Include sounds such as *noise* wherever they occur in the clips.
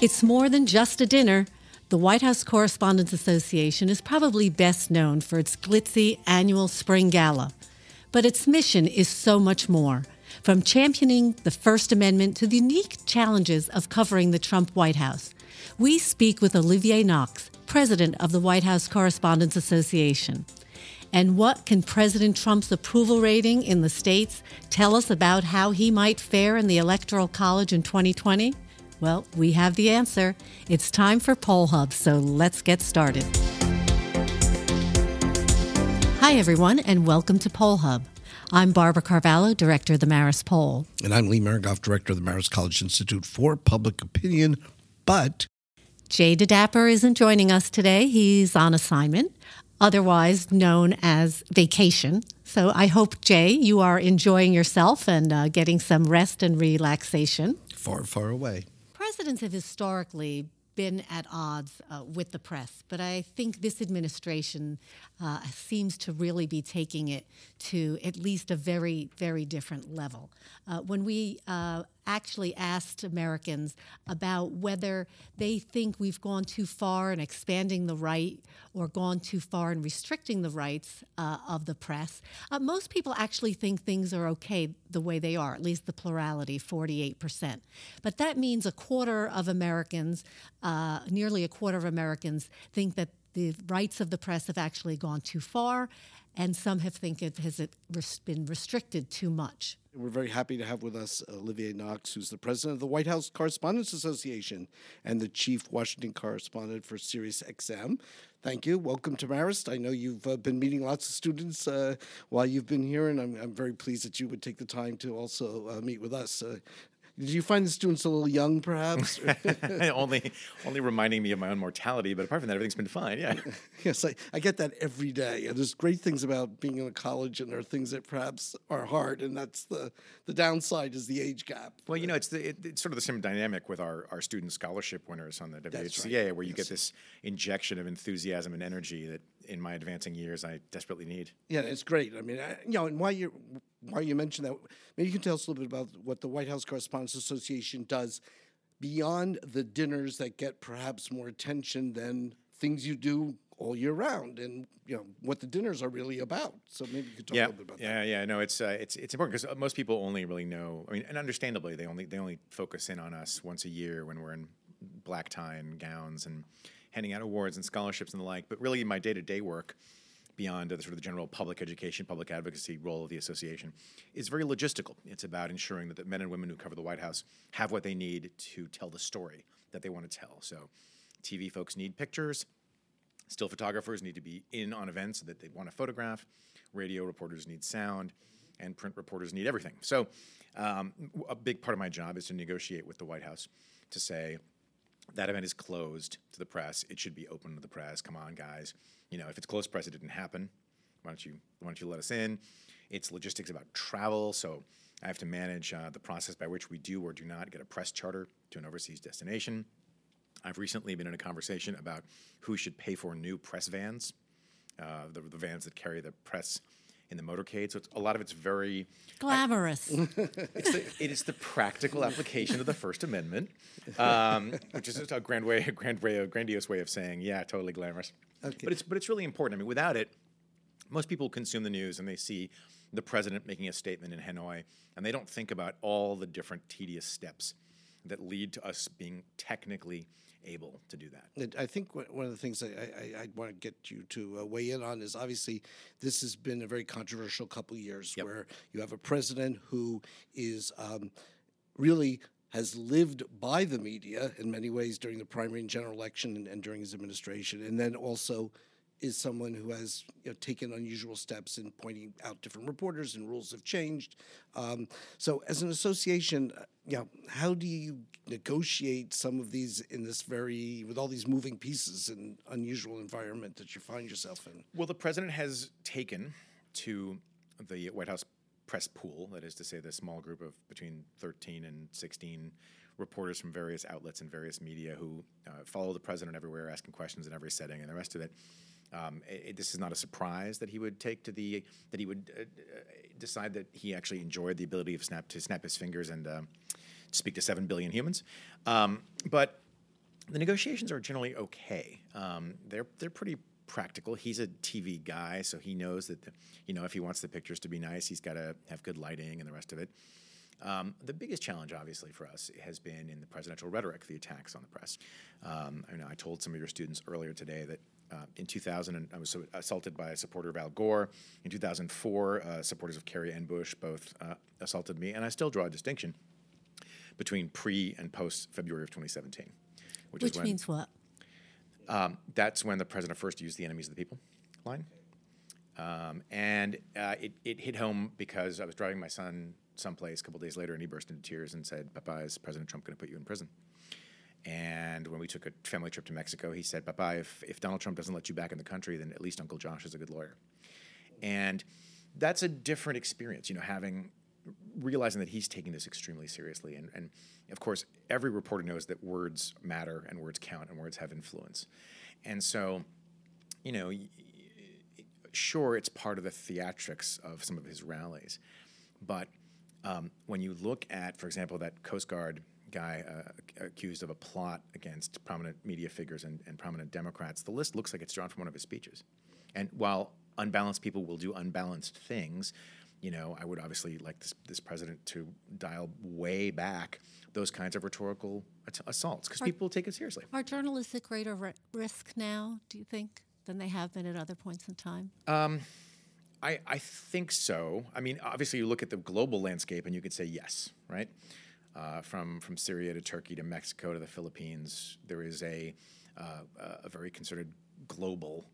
It's more than just a dinner. The White House Correspondents Association is probably best known for its glitzy annual spring gala. But its mission is so much more. From championing the First Amendment to the unique challenges of covering the Trump White House. We speak with Olivier Knox, president of the White House Correspondents Association. And what can President Trump's approval rating in the states tell us about how he might fare in the Electoral College in 2020? Well, we have the answer. It's time for Poll Hub, so let's get started. Hi, everyone, and welcome to Poll Hub. I'm Barbara Carvalho, Director of the Marist Poll. And I'm Lee Miringoff, Director of the Marist College Institute for Public Opinion. But Jay DeDapper isn't joining us today. He's on assignment, otherwise known as vacation. So I hope, Jay, you are enjoying yourself and uh, getting some rest and relaxation. far, far away. Presidents have historically been at odds uh, with the press, but I think this administration uh, seems to really be taking it to at least a very, very different level. Uh, when we uh, actually asked Americans about whether they think we've gone too far in expanding the right or gone too far in restricting the rights uh, of the press, uh, most people actually think things are okay the way they are, at least the plurality, 48%. But that means a quarter of Americans, uh, nearly a quarter of Americans, think that the rights of the press have actually gone too far, and some have think it has it been restricted too much. We're very happy to have with us Olivier Knox, who's the president of the White House Correspondents Association and the chief Washington correspondent for Sirius XM. Thank you. Welcome to Marist. I know you've uh, been meeting lots of students uh, while you've been here, and I'm, I'm, very pleased that you would take the time to also uh, meet with us. Did you find the students a little young, perhaps? *laughs* only, only reminding me of my own mortality. But apart from that, everything's been fine. Yeah. *laughs* yes, I, I get that every day. And there's great things about being in a college, and there are things that perhaps are hard, and that's the the downside is the age gap. Well, you know, it's the, it, it's sort of the same dynamic with our our student scholarship winners on the WHCA, right. where you yes. get this injection of enthusiasm and energy that in my advancing years I desperately need. Yeah, it's great. I mean, I, you know, and why you why you mentioned that, maybe you can tell us a little bit about what the White House Correspondents Association does beyond the dinners that get perhaps more attention than things you do all year round and you know what the dinners are really about. So maybe you could talk yeah, a little bit about yeah, that. Yeah yeah no it's uh, it's it's important because most people only really know i mean and understandably they only they only focus in on us once a year when we're in black tie and gowns and handing out awards and scholarships and the like. But really my day-to-day work beyond the sort of the general public education, public advocacy role of the association, is very logistical. It's about ensuring that the men and women who cover the White House have what they need to tell the story that they want to tell. So, TV folks need pictures, still photographers need to be in on events that they want to photograph, radio reporters need sound, and print reporters need everything. So, um, a big part of my job is to negotiate with the White House to say, that event is closed to the press. It should be open to the press. Come on, guys you know, if it's closed press, it didn't happen. Why don't you why don't you let us in? It's logistics about travel, so I have to manage uh, the process by which we do or do not get a press charter to an overseas destination. I've recently been in a conversation about who should pay for new press vans, uh, the, the vans that carry the press in the motorcade. So a lot of it's very glamorous. I, *laughs* it's the, it is the practical application of the First Amendment, um, which is a grand way, a grand way, a grandiose way of saying, yeah, totally glamorous. Okay. But it's but it's really important. I mean, without it, most people consume the news and they see the president making a statement in Hanoi, and they don't think about all the different tedious steps that lead to us being technically able to do that. I think one of the things I, I, I want to get you to uh, weigh in on is obviously this has been a very controversial couple of years yep. where you have a president who is um, really has lived by the media in many ways during the primary and general election and, and during his administration, and then also is someone who has you know, taken unusual steps in pointing out different reporters and rules have changed. Um, so, as an association, uh, you know, how do you negotiate some of these in this very with all these moving pieces and unusual environment that you find yourself in? Well, the president has taken to the White House press pool, that is to say, the small group of between 13 and 16 reporters from various outlets and various media who uh, follow the president everywhere, asking questions in every setting, and the rest of it. Um, it, this is not a surprise that he would take to the that he would uh, uh, decide that he actually enjoyed the ability of snap to snap his fingers and uh, speak to seven billion humans. Um, but the negotiations are generally okay. Um, they're they're pretty practical. He's a TV guy, so he knows that the, you know if he wants the pictures to be nice, he's got to have good lighting and the rest of it. Um, the biggest challenge, obviously, for us has been in the presidential rhetoric, the attacks on the press. Um, I know I told some of your students earlier today that uh, in 2000, I was assaulted by a supporter of Al Gore. In 2004, uh, supporters of Kerry and Bush both uh, assaulted me, and I still draw a distinction between pre and post February of 2017. Which, which when, means what? Um, that's when the president first used the enemies of the people line. Um, and uh, it, it hit home because I was driving my son someplace a couple days later and he burst into tears and said, Papa, is President Trump going to put you in prison? And when we took a family trip to Mexico, he said, Papa, if, if Donald Trump doesn't let you back in the country, then at least Uncle Josh is a good lawyer. And that's a different experience, you know, having realizing that he's taking this extremely seriously. And, and of course, every reporter knows that words matter and words count and words have influence. And so, you know, sure, it's part of the theatrics of some of his rallies. But um, when you look at, for example, that Coast Guard guy uh, accused of a plot against prominent media figures and, and prominent Democrats, the list looks like it's drawn from one of his speeches. And while unbalanced people will do unbalanced things, you know, I would obviously like this, this president to dial way back those kinds of rhetorical assaults because people take it seriously. Are journalists at greater ri- risk now, do you think, than they have been at other points in time? Um, I, I think so. I mean, obviously, you look at the global landscape and you could say yes, right? Uh, from from Syria to Turkey to Mexico to the Philippines, there is a uh, a very concerted global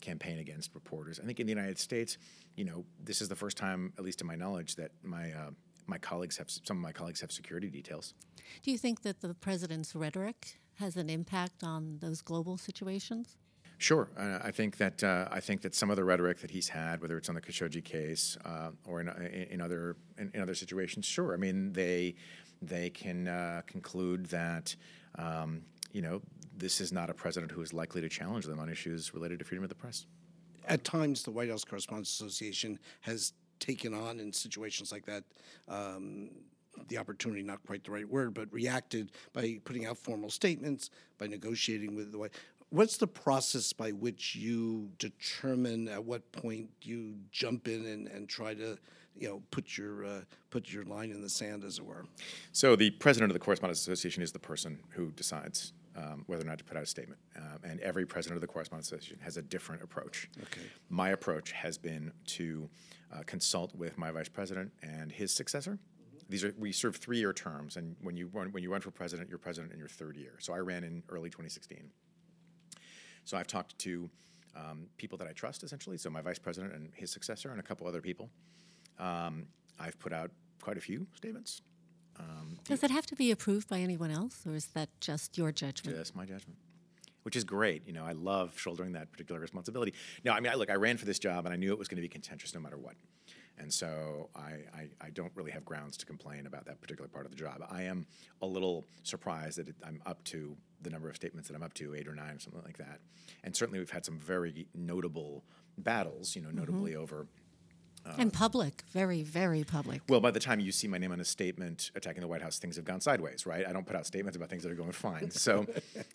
campaign against reporters. I think in the United States, you know, this is the first time, at least to my knowledge, that my uh, my colleagues have some of my colleagues have security details. Do you think that the president's rhetoric has an impact on those global situations? Sure, uh, I think that uh, I think that some of the rhetoric that he's had, whether it's on the Khashoggi case uh, or in, in, other in, in, other situations, sure. I mean, they they can uh, conclude that um, you know this is not a president who is likely to challenge them on issues related to freedom of the press. At times, the White House Correspondents Association has taken on in situations like that. Um, the opportunity, not quite the right word, but reacted by putting out formal statements, by negotiating with the White. What's the process by which you determine at what point you jump in and, and try to you know put your uh, put your line in the sand, as it were. So the president of the Correspondents Association is the person who decides um, whether or not to put out a statement, um, and every president of the Correspondents Association has a different approach. Okay. My approach has been to uh, consult with my vice president and his successor. These are we serve three-year terms, and when you run when you run for president, you're president in your third year. So I ran in early 2016. So I've talked to um, people that I trust, essentially. So my vice president and his successor, and a couple other people. Um, I've put out quite a few statements. Um, Does it have to be approved by anyone else, or is that just your judgment? Just my judgment, which is great. You know, I love shouldering that particular responsibility. No, I mean, I, look, I ran for this job, and I knew it was going to be contentious no matter what. And so I, I, I, don't really have grounds to complain about that particular part of the job. I am a little surprised that it, I'm up to the number of statements that I'm up to, eight or nine or something like that. And certainly we've had some very notable battles, you know, notably mm-hmm. over uh, and public, very, very public. Well, by the time you see my name on a statement attacking the White House, things have gone sideways, right? I don't put out statements about things that are going fine. *laughs* So,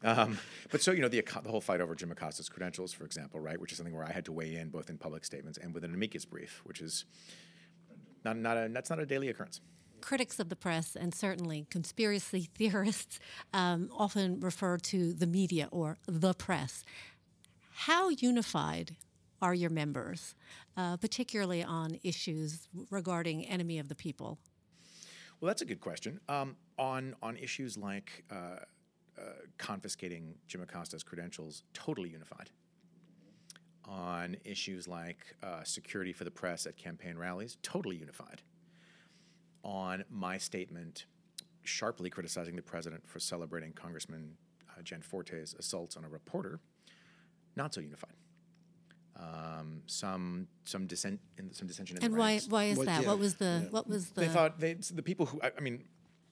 um, but so you know the, the whole fight over Jim Acosta's credentials, for example, right, which is something where I had to weigh in both in public statements and with an amicus brief, which is not not a that's not a daily occurrence. Critics of the press and certainly conspiracy *laughs* theorists um, often refer to the media or the press. How unified are your members, uh, particularly on issues regarding enemy of the people? Well, that's a good question. Um, on on issues like uh, uh, confiscating Jim Acosta's credentials, totally unified. On issues like uh, security for the press at campaign rallies, totally unified. On my statement, sharply criticizing the president for celebrating Congressman uh, Forte's assaults on a reporter, not so unified um, some some dissent in some dissension in and the why ranks. why is that? Yeah, what was the yeah. what was the? They thought they the people who I, I mean,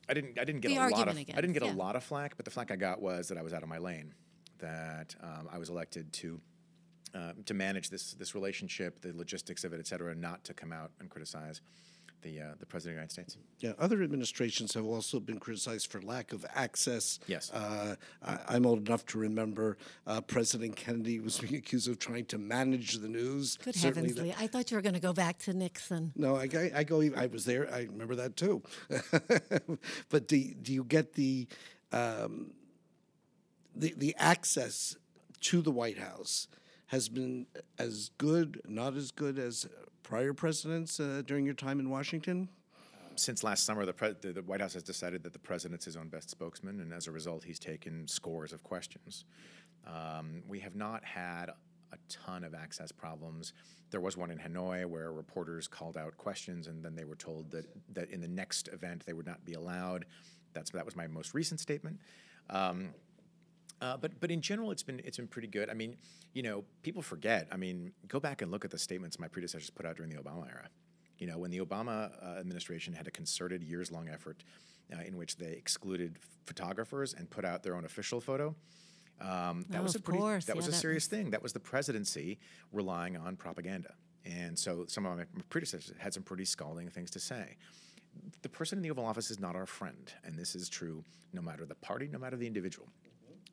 I didn't I didn't get a lot of against, I didn't get yeah. a lot of flack, but the flack I got was that I was out of my lane, that um, I was elected to. Uh, to manage this this relationship, the logistics of it, et cetera, not to come out and criticize the uh, the president of the United States. Yeah, other administrations have also been criticized for lack of access. Yes. Uh, I, I'm old enough to remember uh, President Kennedy was being accused of trying to manage the news. Good Certainly heavens, Lee. I thought you were going to go back to Nixon. No, I, I, I go. I was there. I remember that too. *laughs* but do do you get the um, the the access to the White House has been as good, not as good as prior presidents uh, during your time in Washington? Since last summer, the, pre- the, the White House has decided that the president's his own best spokesman, and as a result, he's taken scores of questions. Um, we have not had a ton of access problems. There was one in Hanoi where reporters called out questions, and then they were told that, that in the next event they would not be allowed. That's, that was my most recent statement. Um, uh, but but in general, it's been it's been pretty good. I mean, you know, people forget. I mean, go back and look at the statements my predecessors put out during the Obama era. You know, when the Obama uh, administration had a concerted years long effort uh, in which they excluded photographers and put out their own official photo. Um, that Oh, was a pretty, course. that was a that serious thing. That was the presidency relying on propaganda, and so some of my predecessors had some pretty scalding things to say the person in the Oval Office is not our friend, and this is true no matter the party, no matter the individual.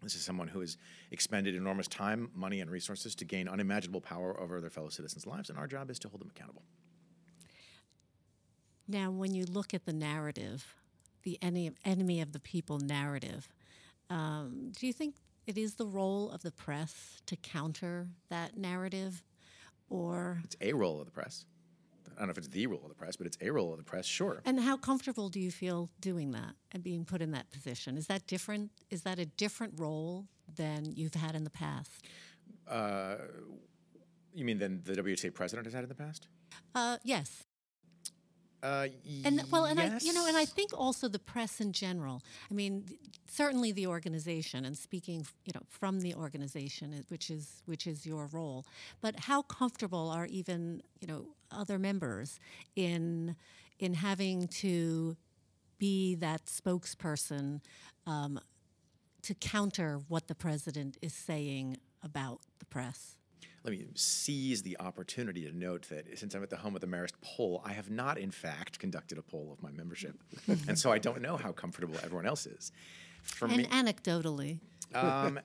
This is someone who has expended enormous time, money, and resources to gain unimaginable power over their fellow citizens' lives, and our job is to hold them accountable. Now, when you look at the narrative, the enemy, enemy of the people narrative, um, do you think it is the role of the press to counter that narrative? Or, It's a role of the press. I don't know if it's the role of the press, but it's a role of the press, sure. and how comfortable do you feel doing that and being put in that position? Is that different? Is that a different role than you've had in the past? Uh, you mean than the WHA president has had in the past? Uh, yes. Uh, And well, and I, you know, and I think also the press in general. I mean, th- certainly the organization, and speaking, f- you know, from the organization, which is which is your role. But how comfortable are even you know other members in in having to be that spokesperson um, to counter what the president is saying about the press? Let me seize the opportunity to note that since I'm at the home of the Marist poll, I have not, in fact, conducted a poll of my membership, *laughs* and so I don't know how comfortable everyone else is. For And me, anecdotally, um,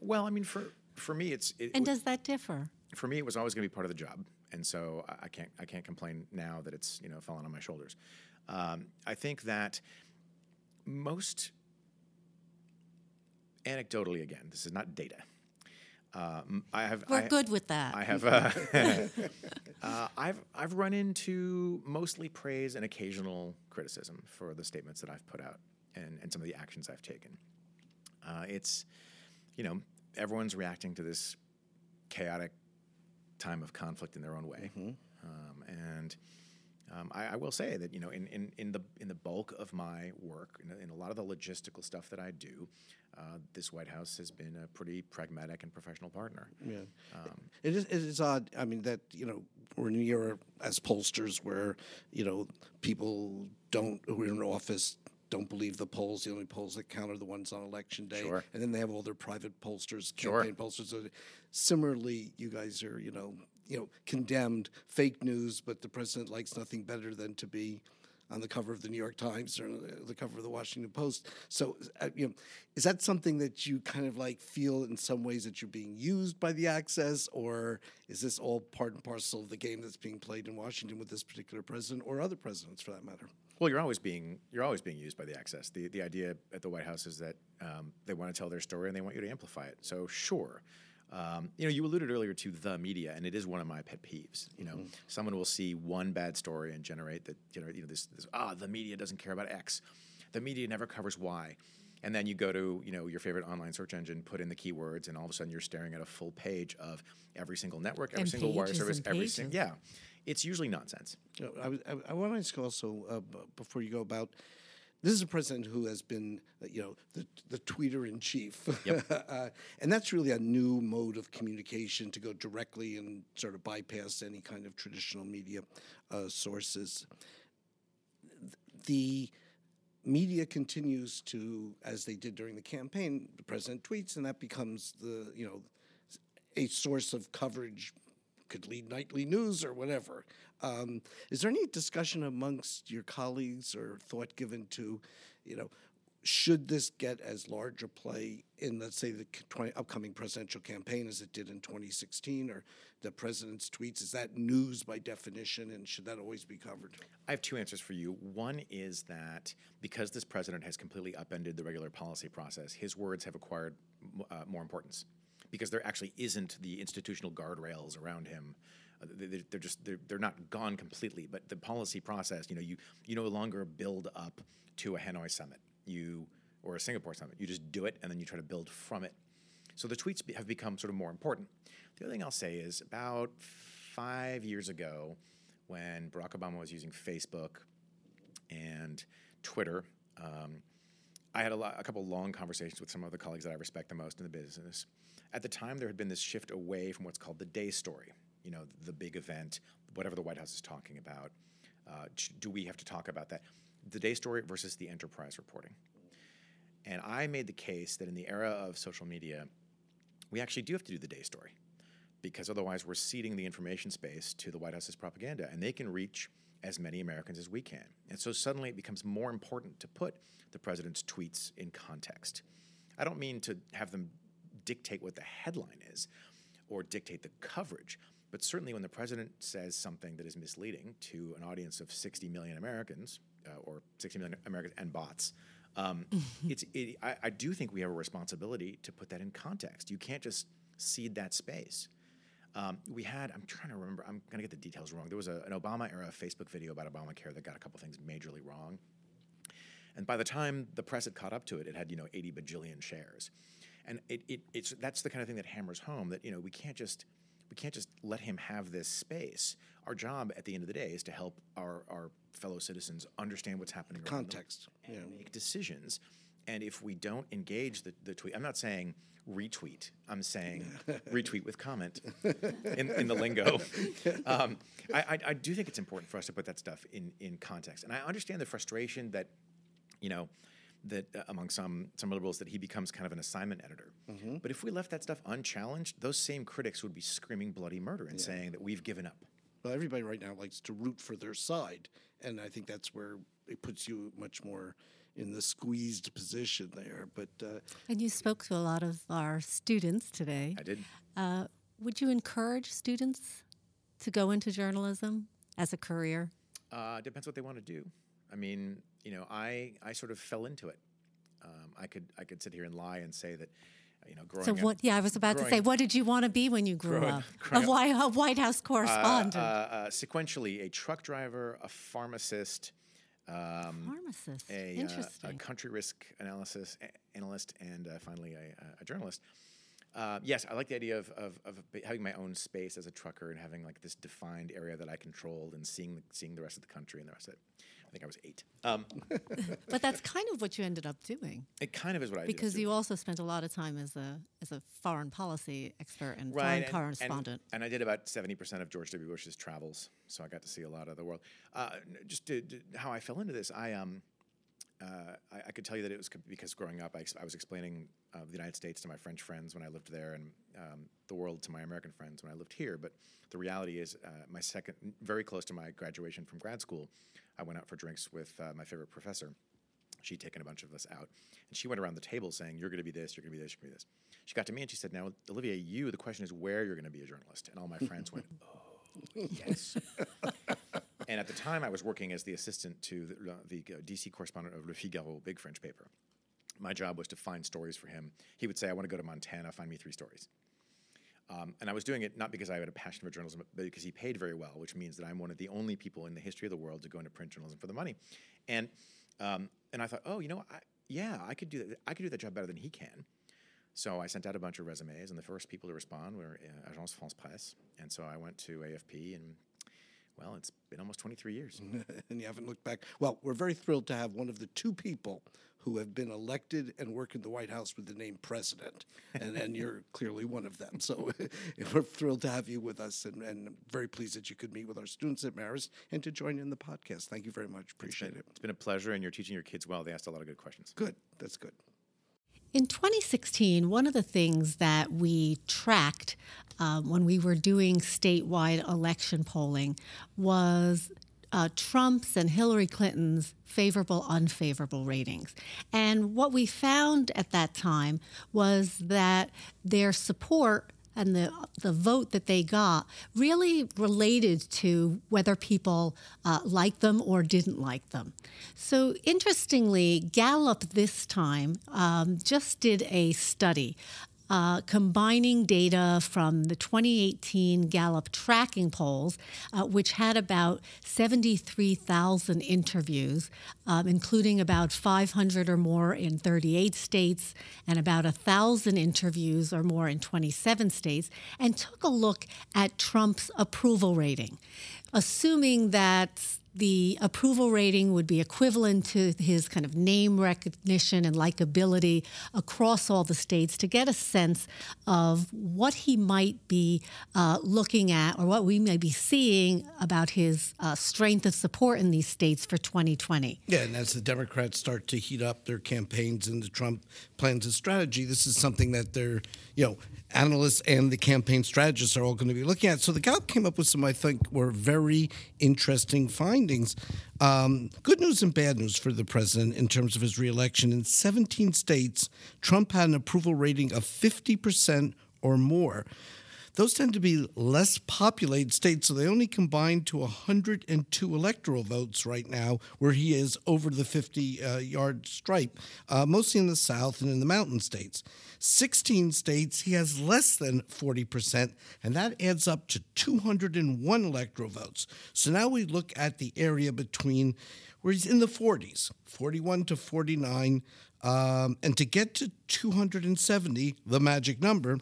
well, I mean, for for me, it's it, and does that differ? for me, it was always going to be part of the job, and so I, I can't I can't complain now that it's you know fallen on my shoulders. Um, I think that most anecdotally, again, this is not data. Um, I have We're I- good with that. I have. Uh, *laughs* uh, I've I've run into mostly praise and occasional criticism for the statements that I've put out and, and some of the actions I've taken. Uh, it's, you know, everyone's reacting to this chaotic time of conflict in their own way, um, and um, I, I will say that you know, in, in, in the in the bulk of my work, in, in a lot of the logistical stuff that I do, uh, this White House has been a pretty pragmatic and professional partner. Yeah, it is. It is odd. I mean, that you know, we're in era as pollsters where you know people don't who are in office don't believe the polls. The only polls that count are the ones on election day, Sure. and then they have all their private pollsters, Sure. campaign pollsters. So similarly, you guys are you know you know condemned fake news, but the president likes nothing better than to be on the cover of the New York Times or the cover of the Washington Post. So, uh, you know, is that something that you kind of like feel in some ways that you're being used by the access, or is this all part and parcel of the game that's being played in Washington with this particular president or other presidents for that matter? Well, you're always being you're always being used by the access. The the idea at the White House is that um, they want to tell their story and they want you to amplify it. So sure. Um, you know, you alluded earlier to the media, and it is one of my pet peeves. You know, someone will see one bad story and generate that. Generate, you know, this, this ah, the media doesn't care about X. The media never covers Y. And then you go to you know your favorite online search engine, put in the keywords, and all of a sudden you're staring at a full page of every single network, every And single wire service, every single yeah. It's usually nonsense. I, I, I want to ask also uh, before you go about. This is a president who has been, uh, you know, the the tweeter in chief, *laughs* uh, and that's really a new mode of communication to go directly and sort of bypass any kind of traditional media uh, sources. The media continues to, as they did during the campaign, the president tweets, and that becomes the, you know, a source of coverage could lead nightly news or whatever. Um, is there any discussion amongst your colleagues or thought given to, you know, should this get as large a play in, let's say, the 20, upcoming presidential campaign as it did in 2016, or the president's tweets? Is that news by definition, and should that always be covered? I have two answers for you. One is that because this president has completely upended the regular policy process, his words have acquired uh, more importance because there actually isn't the institutional guardrails around him. Uh, they're just they're, they're not gone completely, but the policy process, you know, you you no longer build up to a Hanoi summit you or a Singapore summit. You just do it and then you try to build from it. So the tweets have become sort of more important. The other thing I'll say is about five years ago, when Barack Obama was using Facebook and Twitter, um, I had a, lot, a couple long conversations with some of the colleagues that I respect the most in the business. At the time, there had been this shift away from what's called the day story, you know, the big event, whatever the White House is talking about. Uh, do we have to talk about that? the day story versus the enterprise reporting. And I made the case that in the era of social media, we actually do have to do the day story because otherwise we're ceding the information space to the White House's propaganda and they can reach as many Americans as we can. And so suddenly it becomes more important to put the president's tweets in context. I don't mean to have them dictate what the headline is or dictate the coverage, but certainly when the president says something that is misleading to an audience of 60 million Americans, uh, or 60 million Americans and bots. Um, *laughs* it's, it, I, I, do think we have a responsibility to put that in context. You can't just cede that space. Um, we had, I'm trying to remember, I'm going to get the details wrong. There was a, an Obama era Facebook video about Obamacare that got a couple things majorly wrong. And by the time the press had caught up to it, it had, you know, 80 bajillion shares. And it, it, it's, that's the kind of thing that hammers home that, you know, we can't just – we can't just let him have this space. Our job at the end of the day is to help our, our fellow citizens understand what's happening context and yeah. make decisions. And if we don't engage the, the tweet, I'm not saying retweet. I'm saying *laughs* retweet with comment in, in the lingo. *laughs* Um, I, I, I, do think it's important for us to put that stuff in, in context. And I understand the frustration that, you know, that uh, among some some liberals that he becomes kind of an assignment editor. Mm-hmm. But if we left that stuff unchallenged, those same critics would be screaming bloody murder and yeah. saying that we've given up. Well, everybody right now likes to root for their side, and I think that's where it puts you much more in the squeezed position there. But uh, and you spoke to a lot of our students today. I did. Uh, would you encourage students to go into journalism as a career? Uh, depends what they want to do. I mean, you know, I I sort of fell into it. Um, I could I could sit here and lie and say that. You know, growing so what? Up, yeah, I was about to say, what did you want to be when you grew growing, up? A, White, a White House correspondent. Uh, uh, uh, sequentially, a truck driver, a pharmacist, um, pharmacist, a, Interesting. a country risk analysis analyst, and uh, finally a, a journalist. Uh, yes, I like the idea of, of, of, having my own space as a trucker and having like this defined area that I controlled and seeing seeing the rest of the country and the rest of it. I think I was eight. Um, *laughs* but that's kind of what you ended up doing. It kind of is what I because you also spent a lot of time as a as a foreign policy expert and right, foreign and, correspondent. And, and, I did about seventy percent of George W. Bush's travels, so I got to see a lot of the world. Uh, just to, to, how I fell into this, I um uh, I, I, could tell you that it was because growing up, I, I was explaining uh, the United States to my French friends when I lived there, and um, the world to my American friends when I lived here. But the reality is, uh, my second, very close to my graduation from grad school, I went out for drinks with uh, my favorite professor. She'd taken a bunch of us out, and she went around the table saying, "You're going to be this. You're going to be this. You're going to be this." She got to me and she said, "Now, Olivier, you. The question is where you're going to be a journalist." And all my friends went, *laughs* "Oh, yes." *laughs* And at the time, I was working as the assistant to the, the uh, DC correspondent of Le Figaro, big French paper. My job was to find stories for him. He would say, I want to go to Montana, find me three stories. Um, and I was doing it not because I had a passion for journalism, but because he paid very well, which means that I'm one of the only people in the history of the world to go into print journalism for the money. And um, and I thought, oh, you know, I, yeah, I could do that. I could do that job better than he can. So I sent out a bunch of resumes, and the first people to respond were uh, Agence France Presse. And so I went to AFP and well, it's been almost 23 years. *laughs* and you haven't looked back. Well, we're very thrilled to have one of the two people who have been elected and work in the White House with the name president. And, and you're *laughs* clearly one of them. So *laughs* we're thrilled to have you with us and, and very pleased that you could meet with our students at Marist and to join in the podcast. Thank you very much. Appreciate it's been, it. It's been a pleasure, and you're teaching your kids well. They asked a lot of good questions. Good. That's good. In 2016, one of the things that we tracked um, when we were doing statewide election polling was uh, Trump's and Hillary Clinton's favorable, unfavorable ratings. And what we found at that time was that their support and the the vote that they got really related to whether people uh, liked them or didn't like them. So interestingly, Gallup this time um, just did a study uh, combining data from the 2018 Gallup tracking polls, uh, which had about 73,000 interviews, um, including about 500 or more in 38 states and about 1,000 interviews or more in 27 states, and took a look at Trump's approval rating. Assuming that the approval rating would be equivalent to his kind of name recognition and likability across all the states to get a sense of what he might be uh, looking at or what we may be seeing about his uh, strength of support in these states for 2020. Yeah, and as the Democrats start to heat up their campaigns and the Trump plans and strategy, this is something that they're, you know, analysts and the campaign strategists are all going to be looking at. So the Gallup came up with some, I think, were very interesting findings. Um, good news and bad news for the president in terms of his reelection. In 17 states, Trump had an approval rating of 50% or more. Those tend to be less populated states, so they only combine to 102 electoral votes right now, where he is over the 50 uh, yard stripe, uh, mostly in the South and in the mountain states. 16 states, he has less than 40%, and that adds up to 201 electoral votes. So now we look at the area between where he's in the 40s, 41 to 49. Um, and to get to 270, the magic number,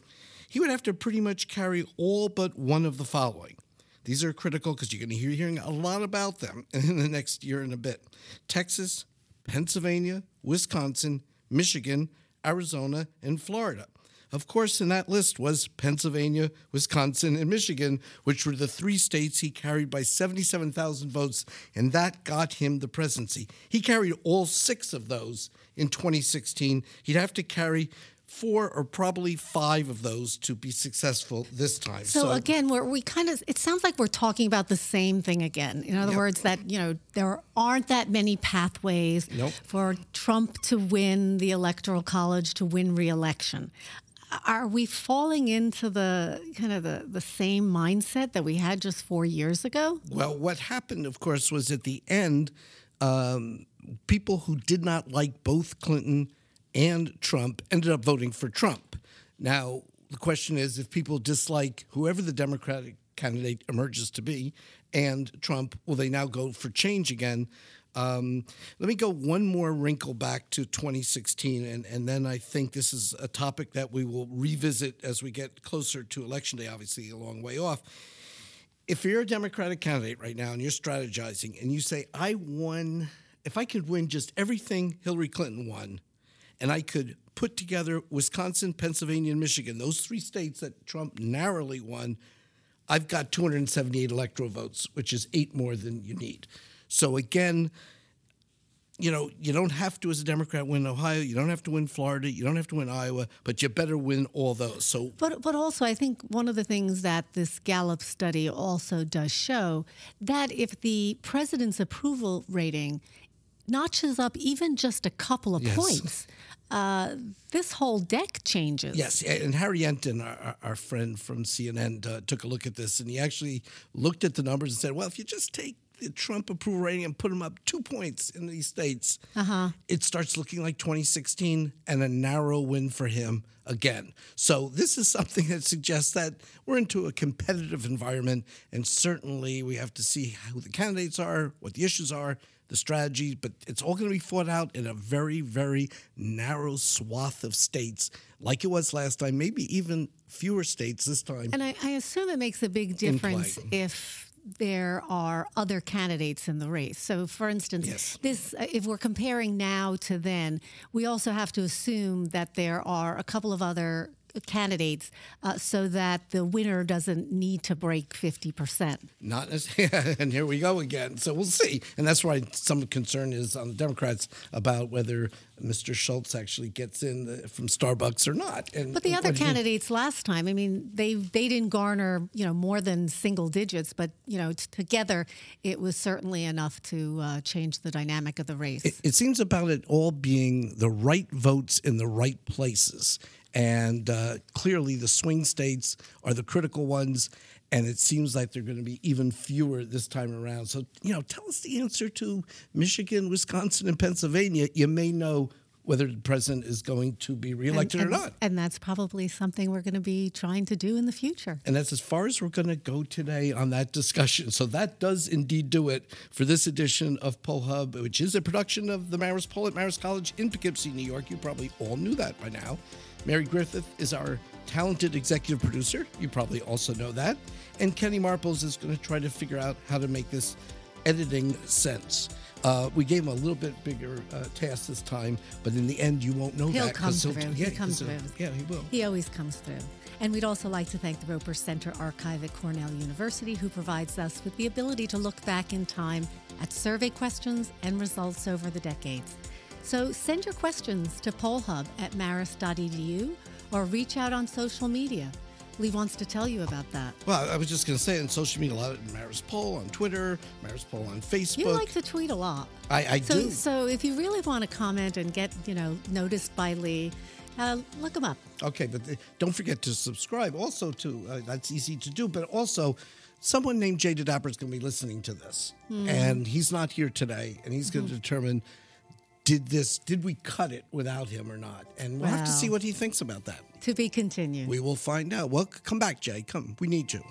he would have to pretty much carry all but one of the following. These are critical because you're going to hear hearing a lot about them *laughs* in the next year and a bit. Texas, Pennsylvania, Wisconsin, Michigan, Arizona, and Florida. Of course, in that list was Pennsylvania, Wisconsin, and Michigan, which were the three states he carried by 77,000 votes, and that got him the presidency. He carried all six of those in 2016. He'd have to carry four or probably five of those to be successful this time. So, so again, we're, we kind of it sounds like we're talking about the same thing again. In other yep. words, that you know there aren't that many pathways nope. for Trump to win the electoral college to win re-election. Are we falling into the kind of the, the same mindset that we had just four years ago? Well, what happened, of course, was at the end, um, people who did not like both Clinton and Trump ended up voting for Trump. Now, the question is if people dislike whoever the Democratic candidate emerges to be and Trump, will they now go for change again? Um, let me go one more wrinkle back to 2016, and, and then I think this is a topic that we will revisit as we get closer to Election Day, obviously, a long way off. If you're a Democratic candidate right now and you're strategizing and you say, I won, if I could win just everything Hillary Clinton won, and I could put together Wisconsin, Pennsylvania, and Michigan, those three states that Trump narrowly won, I've got 278 electoral votes, which is eight more than you need. So again, you know, you don't have to, as a Democrat, win Ohio. You don't have to win Florida. You don't have to win Iowa, but you better win all those. So, but but also, I think one of the things that this Gallup study also does show that if the president's approval rating notches up even just a couple of yes. points, uh, this whole deck changes. Yes, and Harry Enten, our, our friend from CNN, uh, took a look at this, and he actually looked at the numbers and said, "Well, if you just take the Trump approval rating and put them up two points in these states, uh-huh. it starts looking like 2016 and a narrow win for him again. So this is something that suggests that we're into a competitive environment, and certainly we have to see who the candidates are, what the issues are, the strategy, but it's all going to be fought out in a very, very narrow swath of states, like it was last time, maybe even fewer states this time. And I, I assume it makes a big difference if there are other candidates in the race. So, for instance, yes. this uh, if we're comparing now to then, we also have to assume that there are a couple of other candidates uh, so that the winner doesn't need to break 50%. Not as, *laughs* and here we go again. So we'll see. And that's why some concern is on the Democrats about whether Mr. Schultz actually gets in the, from Starbucks or not. And but the other he, candidates last time, I mean, they they didn't garner you know more than single digits, but you know t- together it was certainly enough to uh, change the dynamic of the race. It, it seems about it all being the right votes in the right places. And uh, clearly, the swing states are the critical ones, and it seems like they're going to be even fewer this time around. So, you know, tell us the answer to Michigan, Wisconsin, and Pennsylvania. You may know whether the president is going to be reelected and, and, or not. And that's probably something we're going to be trying to do in the future. And that's as far as we're going to go today on that discussion. So that does indeed do it for this edition of Poll Hub, which is a production of the Marist Poll at Marist College in Poughkeepsie, New York. You probably all knew that by now. Mary Griffith is our talented executive producer. You probably also know that. And Kenny Marples is going to try to figure out how to make this editing sense. Uh, we gave him a little bit bigger uh, task this time, but in the end, you won't know he'll that. Come through. He'll, he yeah, comes through. Yeah, he will. He always comes through. And we'd also like to thank the Roper Center Archive at Cornell University, who provides us with the ability to look back in time at survey questions and results over the decades. So send your questions to pollhub at marist.edu or reach out on social media. Lee wants to tell you about that. Well, I was just going to say on social media, a lot of Marist Poll on Twitter, Marist Poll on Facebook. You like to tweet a lot. I, I so, do. So if you really want to comment and get, you know, noticed by Lee, uh, look him up. Okay, but th- don't forget to subscribe. Also, to uh, that's easy to do. But also, someone named Jay Dapper is going to be listening to this, mm. and he's not here today, and he's going to mm-hmm. determine did this did we cut it without him or not? And we'll wow. have to see what he thinks about that. to be continued. We will find out. Well come back jay. Come we need you